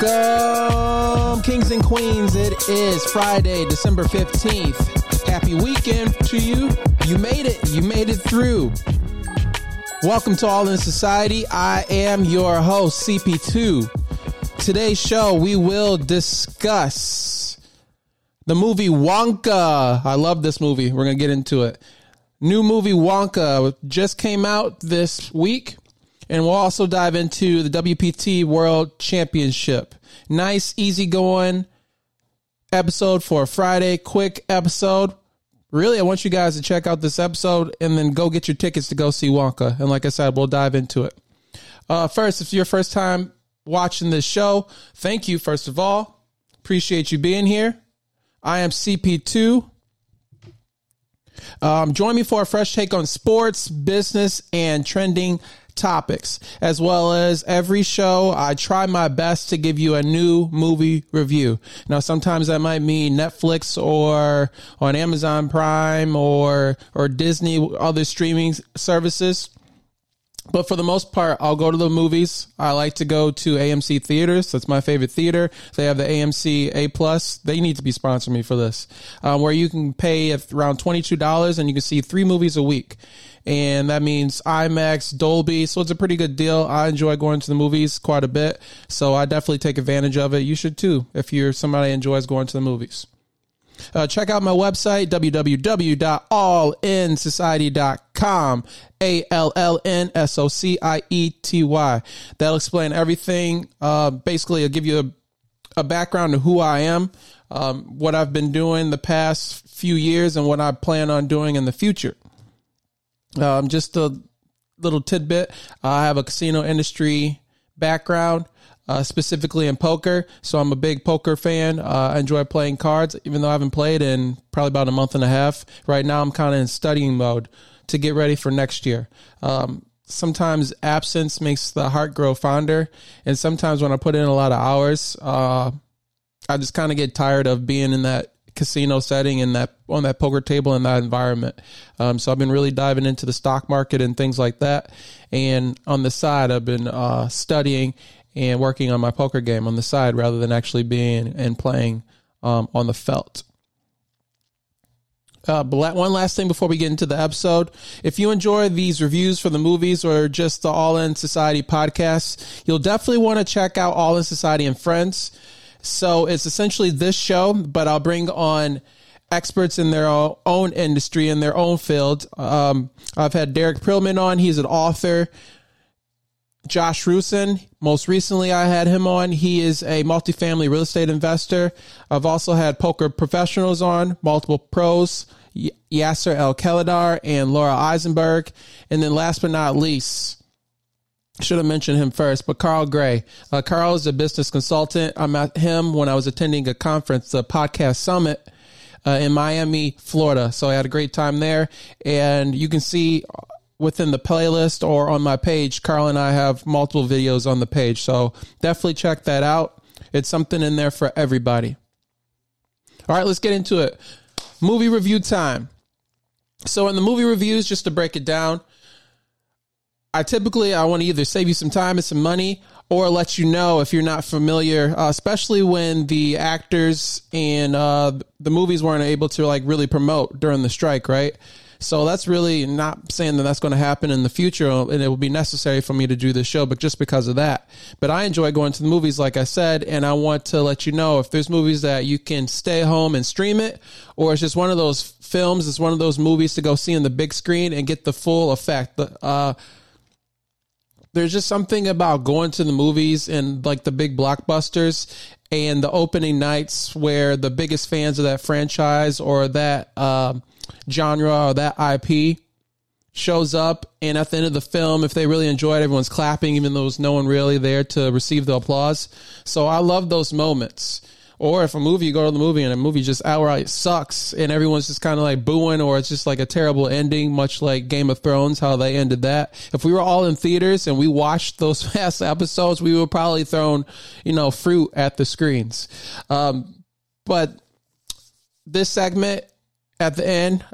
Welcome, kings and queens. It is Friday, December 15th. Happy weekend to you. You made it. You made it through. Welcome to All in Society. I am your host, CP2. Today's show, we will discuss the movie Wonka. I love this movie. We're going to get into it. New movie Wonka just came out this week. And we'll also dive into the WPT World Championship. Nice, easy going episode for a Friday, quick episode. Really, I want you guys to check out this episode and then go get your tickets to go see Wonka. And like I said, we'll dive into it. Uh, first, if you're your first time watching this show, thank you, first of all. Appreciate you being here. I am CP2. Um, join me for a fresh take on sports, business, and trending topics. As well as every show, I try my best to give you a new movie review. Now, sometimes that might mean Netflix or on Amazon Prime or, or Disney, other streaming services. But for the most part, I'll go to the movies. I like to go to AMC theaters. That's my favorite theater. They have the AMC A plus. They need to be sponsoring me for this, um, where you can pay around twenty two dollars and you can see three movies a week and that means IMAX, Dolby. So it's a pretty good deal. I enjoy going to the movies quite a bit, so I definitely take advantage of it. You should too if you're somebody enjoys going to the movies. Uh, check out my website, www.allinsociety.com. A L L N S O C I E T Y. That'll explain everything. Uh, basically, I'll give you a, a background of who I am, um, what I've been doing the past few years, and what I plan on doing in the future. Um, just a little tidbit. I have a casino industry background, uh, specifically in poker. So I'm a big poker fan. Uh, I enjoy playing cards, even though I haven't played in probably about a month and a half. Right now, I'm kind of in studying mode to get ready for next year. Um, sometimes absence makes the heart grow fonder. And sometimes when I put in a lot of hours, uh, I just kind of get tired of being in that casino setting and that on that poker table in that environment. Um, so I've been really diving into the stock market and things like that. And on the side, I've been uh, studying and working on my poker game on the side rather than actually being and playing um, on the felt. Uh, one last thing before we get into the episode. If you enjoy these reviews for the movies or just the All In Society podcast, you'll definitely want to check out All In Society and Friends. So it's essentially this show, but I'll bring on experts in their own industry, in their own field. Um, I've had Derek Prilman on. He's an author. Josh Rusin. Most recently, I had him on. He is a multifamily real estate investor. I've also had poker professionals on, multiple pros, Yasser El Khaledar and Laura Eisenberg. And then last but not least, should have mentioned him first, but Carl Gray. Uh, Carl is a business consultant. I met him when I was attending a conference, the Podcast Summit uh, in Miami, Florida. So I had a great time there. And you can see within the playlist or on my page, Carl and I have multiple videos on the page. So definitely check that out. It's something in there for everybody. All right, let's get into it. Movie review time. So in the movie reviews, just to break it down, I typically I want to either save you some time and some money or let you know if you're not familiar, uh, especially when the actors and uh, the movies weren't able to like really promote during the strike, right? So that's really not saying that that's going to happen in the future and it will be necessary for me to do this show, but just because of that. But I enjoy going to the movies, like I said, and I want to let you know if there's movies that you can stay home and stream it, or it's just one of those films, it's one of those movies to go see in the big screen and get the full effect. Uh, there's just something about going to the movies and like the big blockbusters and the opening nights where the biggest fans of that franchise or that uh, genre or that IP shows up and at the end of the film if they really enjoy it everyone's clapping even though there's no one really there to receive the applause. So i love those moments or if a movie, you go to the movie and a movie just outright sucks and everyone's just kind of like booing or it's just like a terrible ending, much like Game of Thrones, how they ended that. If we were all in theaters and we watched those past episodes, we would probably thrown, you know, fruit at the screens. Um, but this segment at the end,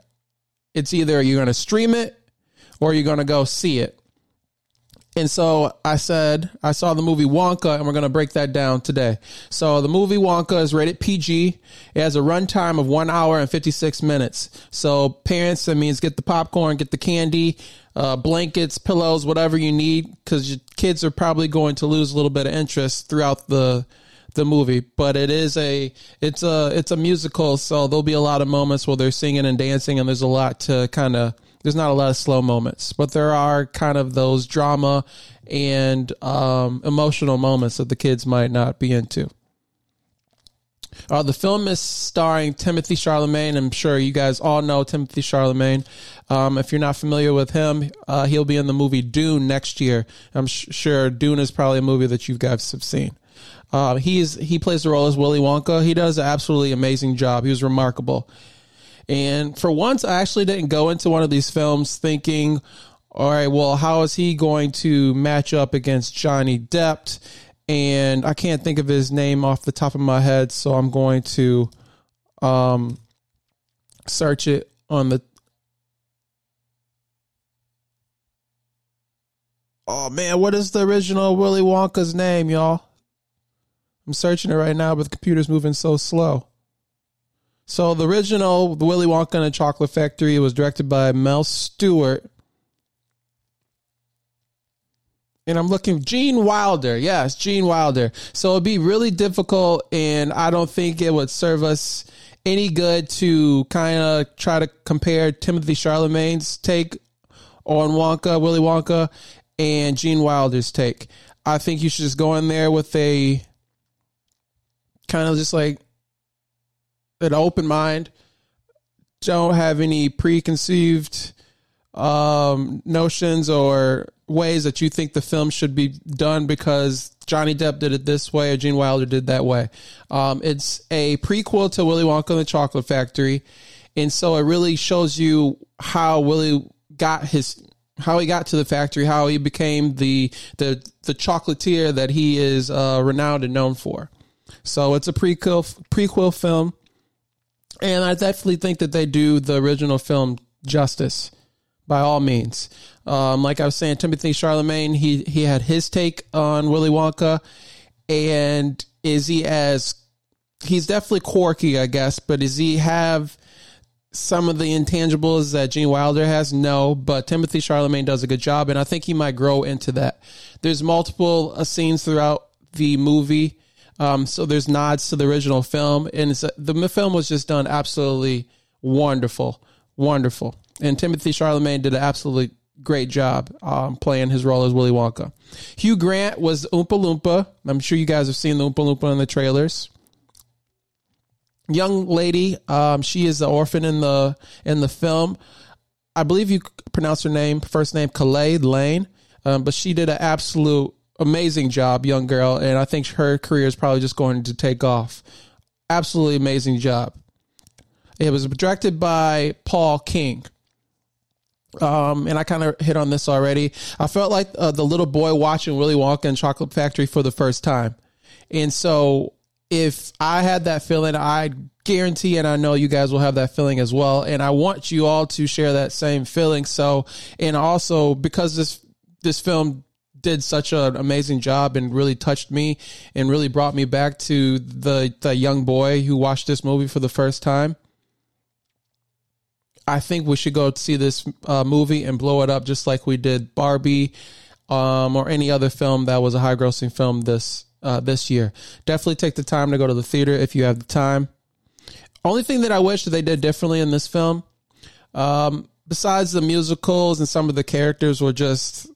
it's either you're going to stream it or you're going to go see it. And so I said, I saw the movie Wonka, and we're going to break that down today. So the movie Wonka is rated PG. It has a runtime of one hour and 56 minutes. So parents, that means get the popcorn, get the candy, uh, blankets, pillows, whatever you need, because your kids are probably going to lose a little bit of interest throughout the the movie. But it is a it's a it's a musical, so there'll be a lot of moments where they're singing and dancing, and there's a lot to kind of there's not a lot of slow moments, but there are kind of those drama and um, emotional moments that the kids might not be into. Uh, the film is starring Timothée Chalamet. I'm sure you guys all know Timothée Chalamet. Um, if you're not familiar with him, uh, he'll be in the movie Dune next year. I'm sh- sure Dune is probably a movie that you guys have seen. Uh, he's he plays the role as Willy Wonka. He does an absolutely amazing job. He was remarkable. And for once, I actually didn't go into one of these films thinking, all right, well, how is he going to match up against Johnny Depp? And I can't think of his name off the top of my head, so I'm going to um, search it on the. Oh man, what is the original Willy Wonka's name, y'all? I'm searching it right now, but the computer's moving so slow. So the original The Willy Wonka and the Chocolate Factory was directed by Mel Stuart. And I'm looking Gene Wilder. Yes, Gene Wilder. So it'd be really difficult and I don't think it would serve us any good to kind of try to compare Timothée Chalamet's take on Wonka, Willy Wonka, and Gene Wilder's take. I think you should just go in there with a kind of just like an open mind. Don't have any preconceived um, notions or ways that you think the film should be done because Johnny Depp did it this way or Gene Wilder did that way. Um, it's a prequel to Willy Wonka and the Chocolate Factory, and so it really shows you how Willy got his how he got to the factory, how he became the the the chocolatier that he is uh, renowned and known for. So it's a prequel prequel film and I definitely think that they do the original film justice by all means. Um, like I was saying, Timothée Chalamet, he he had his take on Willy Wonka, and is he as he's definitely quirky, I guess, but does he have some of the intangibles that Gene Wilder has? No, but Timothée Chalamet does a good job, and I think he might grow into that. There's multiple uh, scenes throughout the movie um, so there's nods to the original film, and the film was just done absolutely wonderful, wonderful. And Timothée Chalamet did an absolutely great job um, playing his role as Willy Wonka. Hugh Grant was Oompa Loompa. I'm sure you guys have seen the Oompa Loompa in the trailers. Young lady, um, she is the orphan in the in the film. I believe you pronounce her name first name Calah Lane, um, but she did an absolute amazing job, young girl, and I think her career is probably just going to take off. Absolutely amazing job. It was directed by Paul King. Um, and I kind of hit on this already. I felt like uh, the little boy watching Willy Wonka and Chocolate Factory for the first time. And so if I had that feeling, I guarantee and I know you guys will have that feeling as well. And I want you all to share that same feeling. So, and also because this, this film did such an amazing job and really touched me and really brought me back to the the young boy who watched this movie for the first time. I think we should go see this uh, movie and blow it up just like we did Barbie um, or any other film that was a high grossing film this uh, this year. Definitely take the time to go to the theater if you have the time. Only thing that I wish that they did differently in this film, um, besides the musicals and some of the characters were just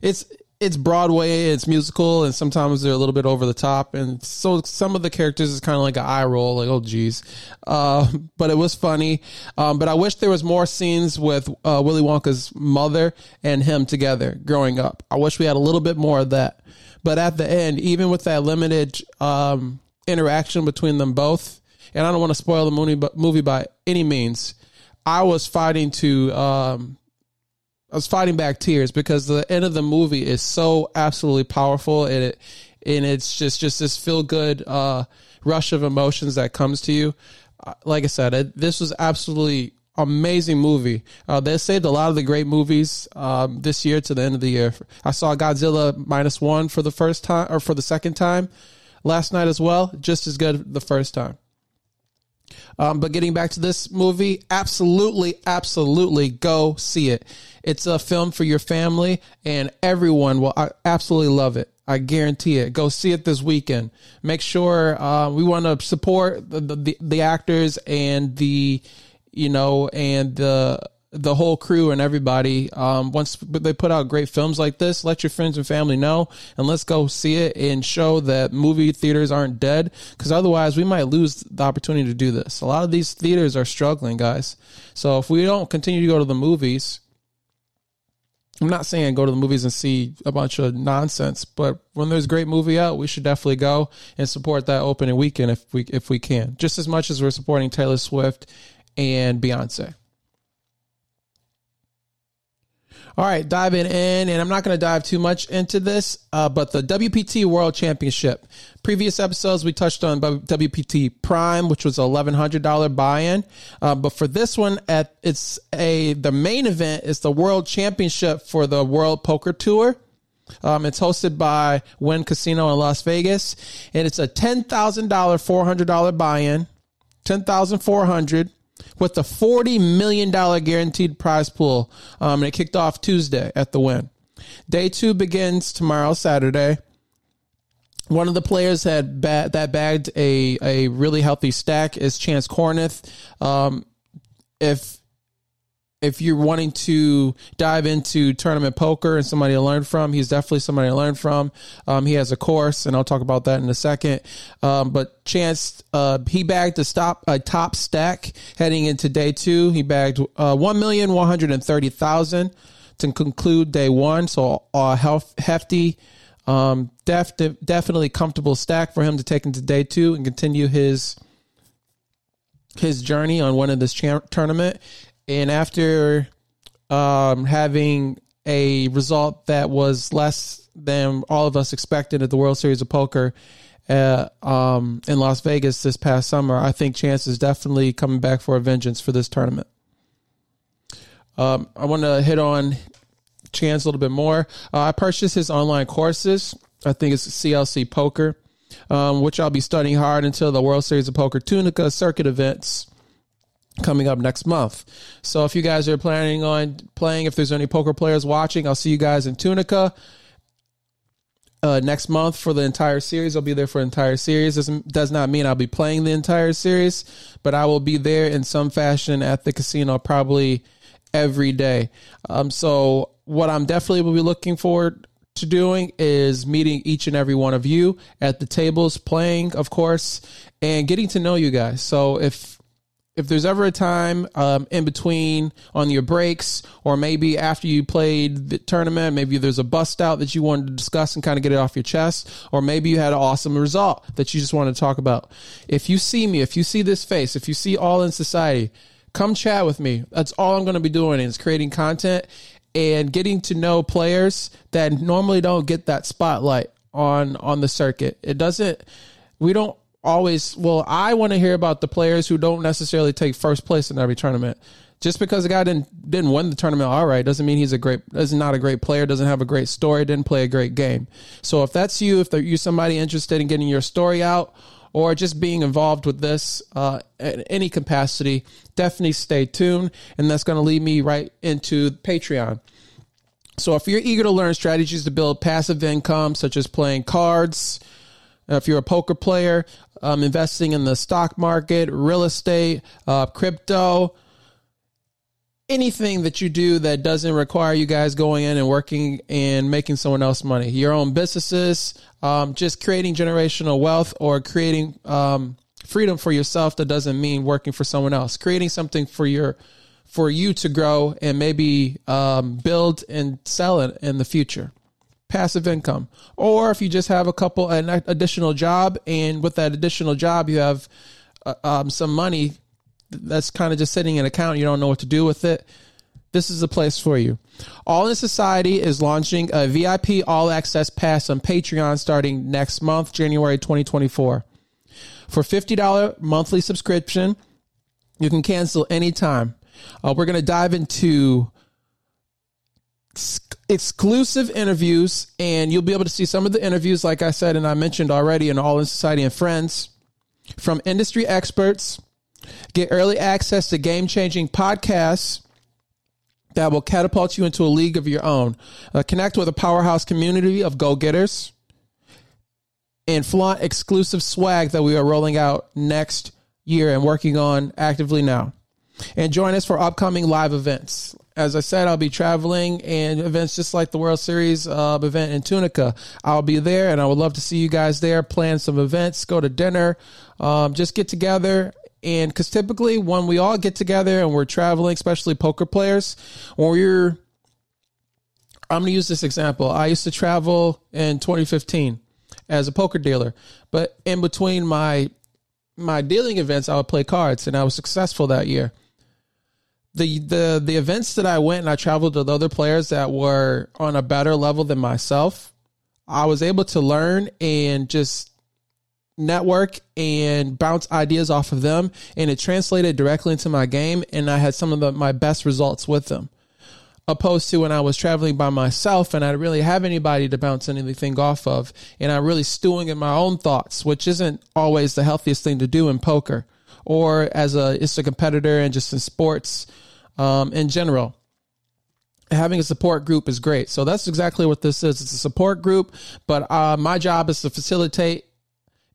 it's it's Broadway, it's musical, and sometimes they're a little bit over the top. And so some of the characters is kind of like an eye roll, like, oh, geez. Uh, but it was funny. Um, but I wish there was more scenes with uh, Willy Wonka's mother and him together growing up. I wish we had a little bit more of that. But at the end, even with that limited um, interaction between them both, and I don't want to spoil the movie, by any means, I was fighting to um, I was fighting back tears because the end of the movie is so absolutely powerful and it and it's just just this feel good uh, rush of emotions that comes to you. Uh, like I said, it, this was absolutely amazing movie. Uh, they saved a lot of the great movies um, this year to the end of the year. I saw Godzilla minus one for the first time or for the second time last night as well. Just as good the first time. Um, but getting back to this movie, absolutely, absolutely go see it. It's a film for your family, and everyone will absolutely love it. I guarantee it. Go see it this weekend. Make sure uh, we want to support the, the, the actors and the you know and the the whole crew and everybody. Um, once they put out great films like this, let your friends and family know, and let's go see it and show that movie theaters aren't dead. Because otherwise, we might lose the opportunity to do this. A lot of these theaters are struggling, guys. So if we don't continue to go to the movies, I'm not saying go to the movies and see a bunch of nonsense, but when there's a great movie out, we should definitely go and support that opening weekend if we if we can. Just as much as we're supporting Taylor Swift and Beyonce. All right, diving in, and I'm not going to dive too much into this, uh, but the WPT World Championship. Previous episodes, we touched on WPT Prime, which was $1,100 buy-in, uh, but for this one, at it's a the main event is the World Championship for the World Poker Tour. Um, it's hosted by Wynn Casino in Las Vegas, and it's a ten thousand dollar, four hundred dollar buy-in, ten thousand four hundred with the $40 million guaranteed prize pool. Um, and it kicked off Tuesday at the Wynn. Day two begins tomorrow, Saturday. One of the players had ba- that bagged a, a really healthy stack is Chance Kornuth. Um, if if you're wanting to dive into tournament poker and somebody to learn from, he's definitely somebody to learn from. Um, he has a course, and I'll talk about that in a second. Um, but Chance, uh, he bagged a stop a top stack heading into day two. He bagged uh, one million one hundred and thirty thousand to conclude day one. So a hefty, um, def- definitely comfortable stack for him to take into day two and continue his his journey on of this cha- tournament and after um, having a result that was less than all of us expected at the World Series of Poker uh, um, in Las Vegas this past summer, I think Chance is definitely coming back for a vengeance for this tournament. Um, I want to hit on Chance a little bit more. Uh, I purchased his online courses. I think it's CLC Poker, um, which I'll be studying hard until the World Series of Poker Tunica circuit events coming up next month. So if you guys are planning on playing, if there's any poker players watching, I'll see you guys in Tunica. Uh, next month for the entire series. I'll be there for the entire series. Doesn't does not mean I'll be playing the entire series, but I will be there in some fashion at the casino probably every day. Um, so what I'm definitely will be looking forward to doing is meeting each and every one of you at the tables, playing, of course, and getting to know you guys. So if if there's ever a time um, in between on your breaks or maybe after you played the tournament maybe there's a bust out that you wanted to discuss and kind of get it off your chest or maybe you had an awesome result that you just wanted to talk about. If you see me if you see this face if you see all in society come chat with me. That's all i'm going to be doing is creating content and getting to know players that normally don't get that spotlight on on the circuit. It doesn't we don't always well i want to hear about the players who don't necessarily take first place in every tournament. Just because a guy didn't didn't win the tournament all right doesn't mean he's a great is not a great player doesn't have a great story didn't play a great game. So if that's you if you're somebody interested in getting your story out or just being involved with this uh, in any capacity definitely stay tuned and that's going to lead me right into patreon. So if you're eager to learn strategies to build passive income such as playing cards if you're a poker player, um, investing in the stock market, real estate, uh, crypto, anything that you do that doesn't require you guys going in and working and making someone else money. Your own businesses, um, just creating generational wealth or creating um, freedom for yourself that doesn't mean working for someone else. Creating something for your for you to grow and maybe um, build and sell it in the future passive income. Or if you just have a couple, an additional job, and with that additional job, you have uh, um, some money that's kind of just sitting in account, you don't know what to do with it. This is the place for you. All in Society is launching a VIP all access pass on Patreon starting next month, January 2024. For $50 monthly subscription, you can cancel anytime. Uh, we're going to dive into exclusive interviews, and you'll be able to see some of the interviews, like I said, and I mentioned already in All in Society and Friends, from industry experts. Get early access to game changing podcasts that will catapult you into a league of your own. Uh, connect with a powerhouse community of go getters and flaunt exclusive swag that we are rolling out next year and working on actively now. And join us for upcoming live events. As I said, I'll be traveling and events just like the World Series uh, event in Tunica. I'll be there and I would love to see you guys there, plan some events, go to dinner, um, just get together and because typically when we all get together and we're traveling, especially poker players, when we're, I'm going to use this example. I used to travel in 2015 as a poker dealer, but in between my my dealing events, I would play cards, and I was successful that year. The the the events that I went and I traveled with other players that were on a better level than myself, I was able to learn and just network and bounce ideas off of them and it translated directly into my game and I had some of the, my best results with them. Opposed to when I was traveling by myself and I didn't really have anybody to bounce anything off of and I'm really stewing in my own thoughts which isn't always the healthiest thing to do in poker or as a it's a competitor and just in sports um, in general having a support group is great. So that's exactly what this is. It's a support group, but uh, my job is to facilitate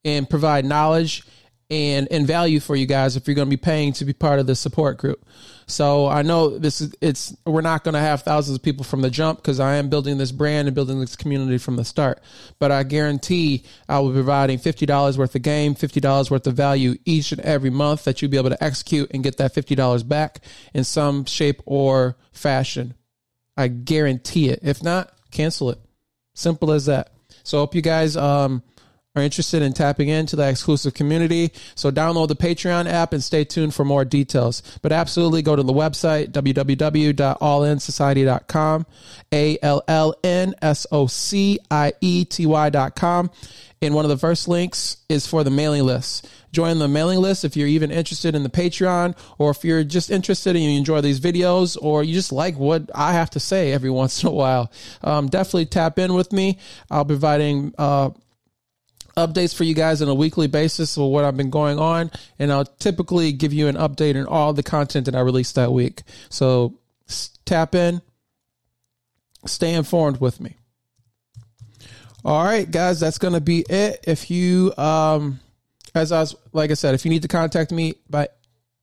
and provide knowledge and and value for you guys if you're going to be paying to be part of this support group. So I know this is it's we're not going to have thousands of people from the jump because I am building this brand and building this community from the start. But I guarantee I will be providing fifty dollars worth of game, fifty dollars worth of value each and every month that you'll be able to execute and get that fifty dollars back in some shape or fashion. I guarantee it. If not, cancel it. Simple as that. So I hope you guys um are interested in tapping into that exclusive community. So download the Patreon app and stay tuned for more details. But absolutely go to the website, www.allinsociety.com, A L L N S O C I E T Y.com. And one of the first links is for the mailing list. Join the mailing list if you're even interested in the Patreon or if you're just interested and you enjoy these videos or you just like what I have to say every once in a while. Um, definitely tap in with me. I'll be providing uh, updates for you guys on a weekly basis of what I've been going on, and I'll typically give you an update on all the content that I release that week. So tap in, stay informed with me. All right, guys, that's to be it. If you, um, as I was, like I said, if you need to contact me by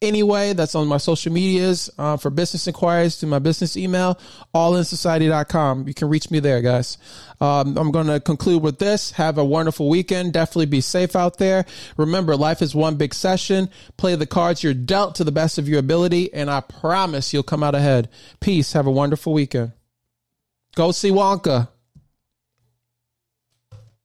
anyway. That's on my social medias uh, for business inquiries to my business email, allinsociety.com. You can reach me there, guys. Um, I'm going to conclude with this. Have a wonderful weekend. Definitely be safe out there. Remember, life is one big session. Play the cards you're dealt to the best of your ability, and I promise you'll come out ahead. Peace. Have a wonderful weekend. Go see Wonka.